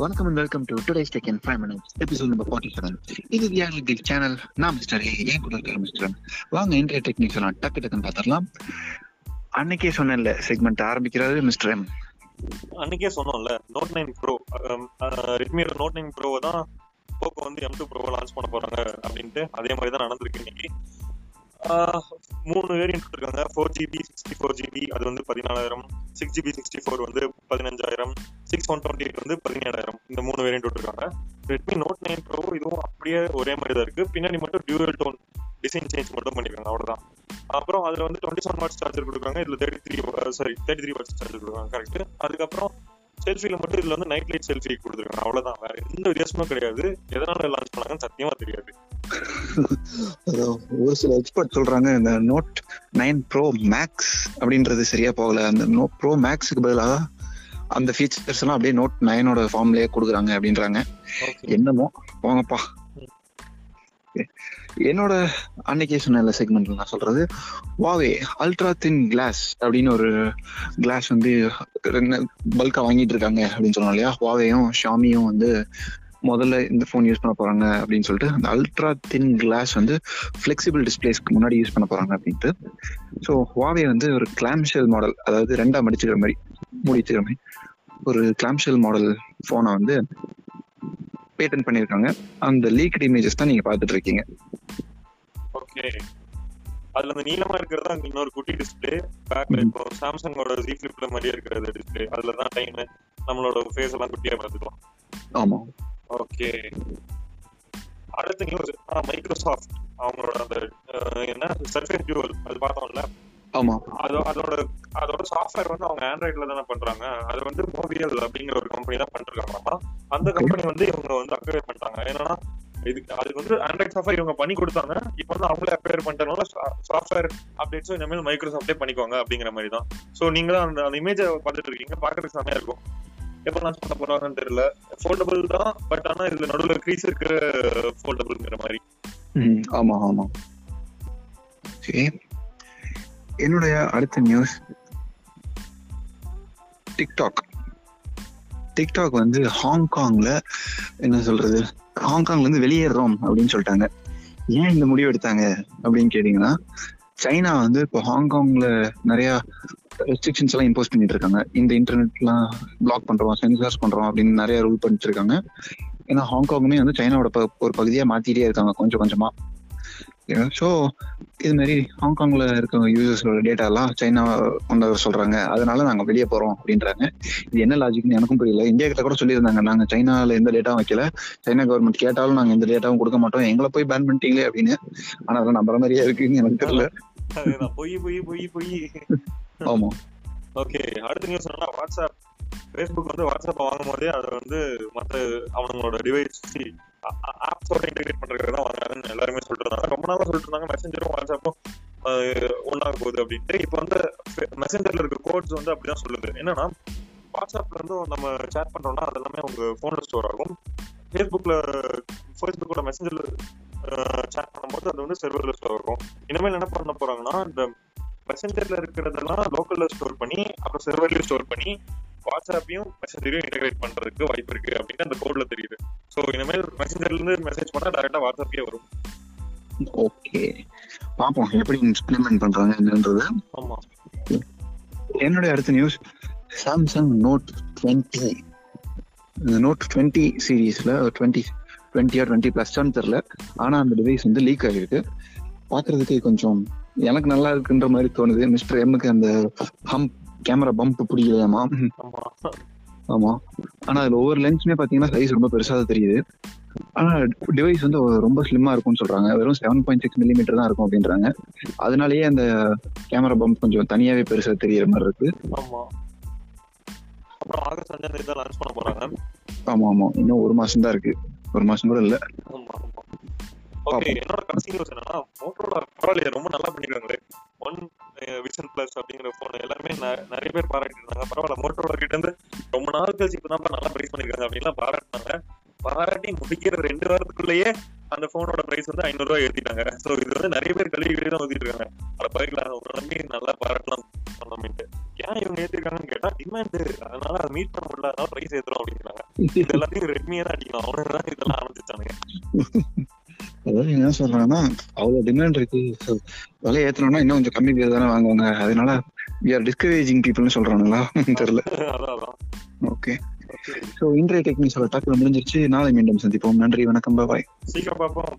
வணக்கம் and welcome to today's tech in five minutes episode number forty seven இது reality channel நான் mister A ஏன் கூட இருக்கிற மிஸ்டர் வாங்க இன்றைய டெக்னிக்ஸ் எல்லாம் டக்கு டக்குன்னு பார்த்துடலாம். அன்னைக்கே சொன்னேன்ல செக்மெண்ட் ஆரம்பிக்கிறது மிஸ்டர் எம் அன்னைக்கே சொன்னோம்ல நோட் நைன் ப்ரோ ரெட்மியோட நோட் நைன் ப்ரோ தான் போக்கோ வந்து எம் டூ ப்ரோவை லான்ச் பண்ண போறாங்க அப்படின்ட்டு அதே மாதிரி தான் நடந்திருக்கு இன்னைக்கு. ஆஹ் மூணு வேரியன்ட் இருக்காங்க four GB sixty four GB அது வந்து பதினாலாயிரம். சிக்ஸ் ஜிபி சிக்ஸ்டி ஃபோர் வந்து பதினஞ்சாயிரம் சிக்ஸ் ஒன் டுவெண்ட்டி எயிட் வந்து பதினேழாயிரம். இந்த மூணு வேரியன்ட் விட்டுருக்காங்க. ரெட்மி நோட் நைன் ப்ரோ இதுவும் அப்படியே ஒரே மாதிரி தான் இருக்கு. பின்னாடி மட்டும் டியூவல் டோன் டிசைன் சேஞ்ச் மட்டும் பண்ணிருக்காங்க அவ்வளோதான் அப்புறம் அதில் வந்து டுவெண்ட்டி செவன் வாட்ஸ் சார்ஜர் கொடுக்குறாங்க. இதில் thirty three sorry thirty three watts charger கொடுக்குறாங்க கரெக்ட் அதுக்கப்புறம் செல்ஃபியில் மட்டும் இதில் வந்து நைட் லைட் செல்ஃபி கொடுத்துருக்காங்க அவ்வளோதான் வேற எந்த வித்தியாசமும் கிடையாது. எதனால லான்ச் பண்ணாங்கன்னு சத்தியமா தெரியாது. ஒரு சில எக்ஸ்பர்ட் சொல்றாங்க இந்த நோட் நைன் ப்ரோ மேக்ஸ் அப்படின்றது சரியா போகல. அந்த நோ ப்ரோ மேக்ஸுக்கு பதிலாக அந்த ஃபீச்சர்ஸ் எல்லாம் அப்படியே நோட் நைனோட ஃபார்ம்லயே கொடுக்குறாங்க அப்படின்றாங்க. என்னமோ? போங்கப்பா என்னோட அன்னைக்கே சொன்ன செக்மெண்ட்ல நான் சொல்றது வாவே அல்ட்ரா தின் கிளாஸ் அப்படின்னு ஒரு கிளாஸ் வந்து பல்கா வாங்கிட்டு இருக்காங்க அப்படின்னு சொன்னோம் இல்லையா? வாவேயும் ஷாமியும் வந்து முதல்ல இந்த ஃபோன் யூஸ் பண்ண போறாங்க அப்படின்னு சொல்லிட்டு அந்த அல்ட்ரா தின் கிளாஸ் வந்து ஃபிளெக்சிபிள் டிஸ்பிளேஸ்க்கு முன்னாடி யூஸ் பண்ண போறாங்க அப்படின்ட்டு. ஸோ வாவே வந்து ஒரு கிளாம்ஷெல் மாடல் அதாவது ரெண்டா மடிச்சுக்கிற மாதிரி முடிச்சுக்கிற மாதிரி ஒரு கிளாம்ஷெல் மாடல் ஃபோனை வந்து பேட்டன் பண்ணியிருக்காங்க. அந்த லீக்ட் இமேஜஸ் தான் நீங்க பார்த்துட்டு இருக்கீங்க. ஓகே அதுல அந்த நீளமா இருக்கிறது அங்க இன்னொரு குட்டி டிஸ்பிளே பேக்ல இப்போ சாம்சங்கோட ஜி ஃபிளிப்ல மாதிரியே இருக்கிறது டிஸ்பிளே அதுல தான் டைம் நம்மளோட ஃபேஸ் எல்லாம் குட்டியா பார்த்துக்கலாம். ஆமா. ஓகே. அடுத்த நியூஸ் மைக்ரோசாஃப்ட் அவங்களோட அந்த என்ன? சர்ஃபேஸ் டியூவல் அது பார்த்தோம்ல. ஆமா. அது அதோட அதோட சாஃப்ட்வேர் வந்து அவங்க ஆண்ட்ராய்ட்ல தானே பண்றாங்க. அது வந்து மோபியல் அப்படிங்கிற ஒரு கம்பெனி தான் பண்ணிருக்காங்களாமா அந்த கம்பெனி வந்து இவங்க வந்து அக்வயர் பண்ணிட்டாங்க. ஏன்னா இதுக்கு அதுக்கு வந்து ஆண்ட்ராய்ட் சாஃப்ட்வேர் இவங்க பண்ணி கொடுத்தாங்க. இப்போ வந்து அவங்களே அக்வயர் பண்ணிட்டனால சாஃப்ட்வேர் அப்டேட்ஸும் இனிமேல் மைக்ரோசாஃப்டே பண்ணிக்குவாங்க அப்படிங்கிற மாதிரி தான். ஸோ நீங்க தான் அந்த அந்த இமேஜை பார்த்துட்டு இருக்கீங்க. பார்க்கறதுக்கு செமையா இருக்கும். எப்போ லான்ச் பண்ண போறாங்கன்னு தெரியல. ஃபோல்டபுள் தான் பட் ஆனா இதுல நடுவில் க்ரீஸ் இருக்கிற ஃபோல்டபுள்ங்கிற மாதிரி. ஆமா ஆமா. சரி. என்னுடைய அடுத்த நியூஸ் டிக்டாக் டிக்டாக் வந்து ஹாங்காங்ல என்ன சொல்றது? ஹாங்காங்ல இருந்து வெளியேறோம் அப்படின்னு சொல்லிட்டாங்க. ஏன் இந்த முடிவு எடுத்தாங்க அப்படின்னு கேட்டீங்கன்னா சைனா வந்து இப்போ ஹாங்காங்ல நிறைய ரெஸ்ட்ரிக்ஷன்ஸ் எல்லாம் இம்போஸ் பண்ணிட்டு இருக்காங்க. இந்த இன்டர்நெட்லாம் பிளாக் பண்றோம் சென்சார்ஸ் பண்றோம் அப்படின்னு நிறைய ரூல் பண்ணிட்டு இருக்காங்க. ஏன்னா ஹாங்காங்குமே வந்து சைனாவோட ப- ஒரு பகுதியா மாத்திட்டே இருக்காங்க கொஞ்சம் கொஞ்சமா. ஸோ இது மாதிரி ஹாங்காங்ல இருக்க யூசர்ஸோட டேட்டா எல்லாம் சைனா கொண்டு வர சொல்றாங்க. அதனால நாங்க வெளியே போறோம் அப்படின்றாங்க. இது என்ன லாஜிக்னு எனக்கும் புரியல. இந்தியா கிட்ட கூட சொல்லியிருந்தாங்க. நாங்க சைனால எந்த டேட்டாவும் வைக்கல. சைனா கவர்மெண்ட் கேட்டாலும் நாங்க எந்த டேட்டாவும் கொடுக்க மாட்டோம். எங்களை போய் பேன் பண்ணிட்டீங்களே அப்படின்னு. ஆனா அதெல்லாம் நம்புற மாதிரியே இருக்குன்னு எனக்கு தெரியல. பொய் பொய் பொய் பொய். ஆமா. ஓகே அடுத்த நியூஸ் என்னன்னா வாட்ஸ்அப் ஃபேஸ்புக் வந்து வாட்ஸ்அப் வாங்கும் போதே அதை வந்து மற்ற அவங்களோட டிவைஸ் ஆப்ஸோட இன்டெகிரேட் பண்றதுக்கு தான் வாங்குறாங்கன்னு எல்லாருமே சொல்லிட்டு ரொம்ப நாளா சொல்லிட்டு இருந்தாங்க மெசஞ்சரும் வாட்ஸ்அப்பும் ஒன்னாக போகுது அப்படின்ட்டு. இப்போ வந்து மெசஞ்சர்ல இருக்க கோட்ஸ் வந்து அப்படிதான் சொல்லுது. என்னன்னா வாட்ஸ்அப்ல இருந்து நம்ம சேட் பண்றோம்னா அது எல்லாமே உங்க போன்ல ஸ்டோர் ஆகும். ஃபேஸ்புக்ல ஃபேஸ்புக்கோட மெசஞ்சர்ல சேட் பண்ணும்போது அது வந்து செர்வர்ல ஸ்டோர் ஆகும். இனிமேல் என்ன பண்ண போறாங்கன்னா இந்த மெசஞ்சர்ல இருக்கிறதெல்லாம் லோக்கல்ல ஸ்டோர் பண்ணி அப்புறம் செர்வர்லயும் ஸ்டோர் பண்ணி வாட்ஸ்அப்பையும் மெசஞ்சரையும் இன்டெகிரேட் பண்றதுக்கு வாய்ப்பு இருக்கு அப்படின்னு அந்த கோட்ல தெரியுது. ஸோ இனிமேல் மெசஞ்சர்ல இருந்து மெசேஜ் பண்ணா டேரக்டா வாட்ஸ்அப்பே வரும். ஓகே பாப்போம் எப்படி இம்ப்ளிமெண்ட் பண்றாங்க என்னன்றது. ஆமா. என்னுடைய அடுத்த நியூஸ் சாம்சங் நோட் டுவெண்ட்டி இந்த நோட் டுவெண்ட்டி சீரீஸ்ல டுவெண்ட்டி டுவெண்ட்டியா டுவெண்ட்டி பிளஸ்டான்னு தெரில ஆனா அந்த டிவைஸ் வந்து லீக் ஆகிருக்கு பார்க்கிறதுக்கு கொஞ்சம் எனக்கு நல்லா இருக்குன்ற மாதிரி தோணுது. மிஸ்டர் எம்முக்கு அந்த ஹம்ப் கேமரா பம்ப் பிடிக்கலையாமா? ஆமா. ஆனா அதுல ஒவ்வொரு லென்ஸுமே பாத்தீங்கன்னா சைஸ் ரொம்ப பெருசா தெரியுது. ஆனா டிவைஸ் வந்து ரொம்ப ஸ்லிம்மா இருக்கும்னு சொல்றாங்க. வெறும் செவன் பாயிண்ட் சிக்ஸ் மில்லிமீட்டர் தான் இருக்கும் அப்படின்றாங்க. அதனாலயே அந்த கேமரா பம்ப் கொஞ்சம் தனியாவே பெருசா தெரியற மாதிரி இருக்கு. ஆமா. ஆமா இன்னும் ஒரு மாசம் தான் இருக்கு. ஒரு மாசம் கூட இல்ல. ஓகே என்னோட கடைசி நியூஸ் என்னன்னா மோட்டோரோலா பரவாயில்லையே ரொம்ப நல்லா பண்ணிருக்காங்களே. ஒன் விஷன் பிளஸ் அப்படிங்கிற போன் எல்லாருமே நிறைய பேர் பாராட்டிருந்தாங்க பரவாயில்ல மோட்டோரோலா கிட்ட இருந்து ரொம்ப நாள் கழிச்சு இப்பதான் நல்லா பிரைஸ் பண்ணிருக்காங்க அப்படின்லாம் பாராட்டினாங்க. பாராட்டி முடிக்கிற ரெண்டு வாரத்துக்குள்ளேயே அந்த போனோட பிரைஸ் வந்து ஐநூறு ரூபாய் ஏத்திட்டாங்க. சோ இது வந்து நிறைய பேர் கல்வி கல்வி தான் ஊத்திட்டு இருக்காங்க அதை பயிரலாம் ஒரு நம்பி நல்லா பாராட்டலாம் சொன்னோம்ட்டு ஏன் இவங்க ஏத்திருக்காங்கன்னு கேட்டா டிமாண்ட் அதனால அதை மீட் பண்ண முடியல அதனால பிரைஸ் ஏத்துறோம் அப்படிங்கிறாங்க. இது எல்லாத்தையும் ரெட்மியே தான் அடிக்கலாம் தான் இதெல்லாம் ஆரம்பிச்சானுங்க அதாவது என்ன சொல்றாங்கன்னா அவ்வளவு டிமாண்ட் இருக்கு. விலை ஏத்தணும்னா இன்னும் கொஞ்சம் கம்மி பேர் தானே வாங்குவாங்க. அதனால வி ஆர் டிஸ்கரேஜிங் பீப்புள்னு சொல்றானுங்களா? தெரியல. ஓகே. ஸோ இன்றைய டெக்னிக்ஸோட டாக்கில் முடிஞ்சிருச்சு. நாளை மீண்டும் சந்திப்போம். நன்றி வணக்கம். பாய் சீக்கிரம் பார்ப்போம்.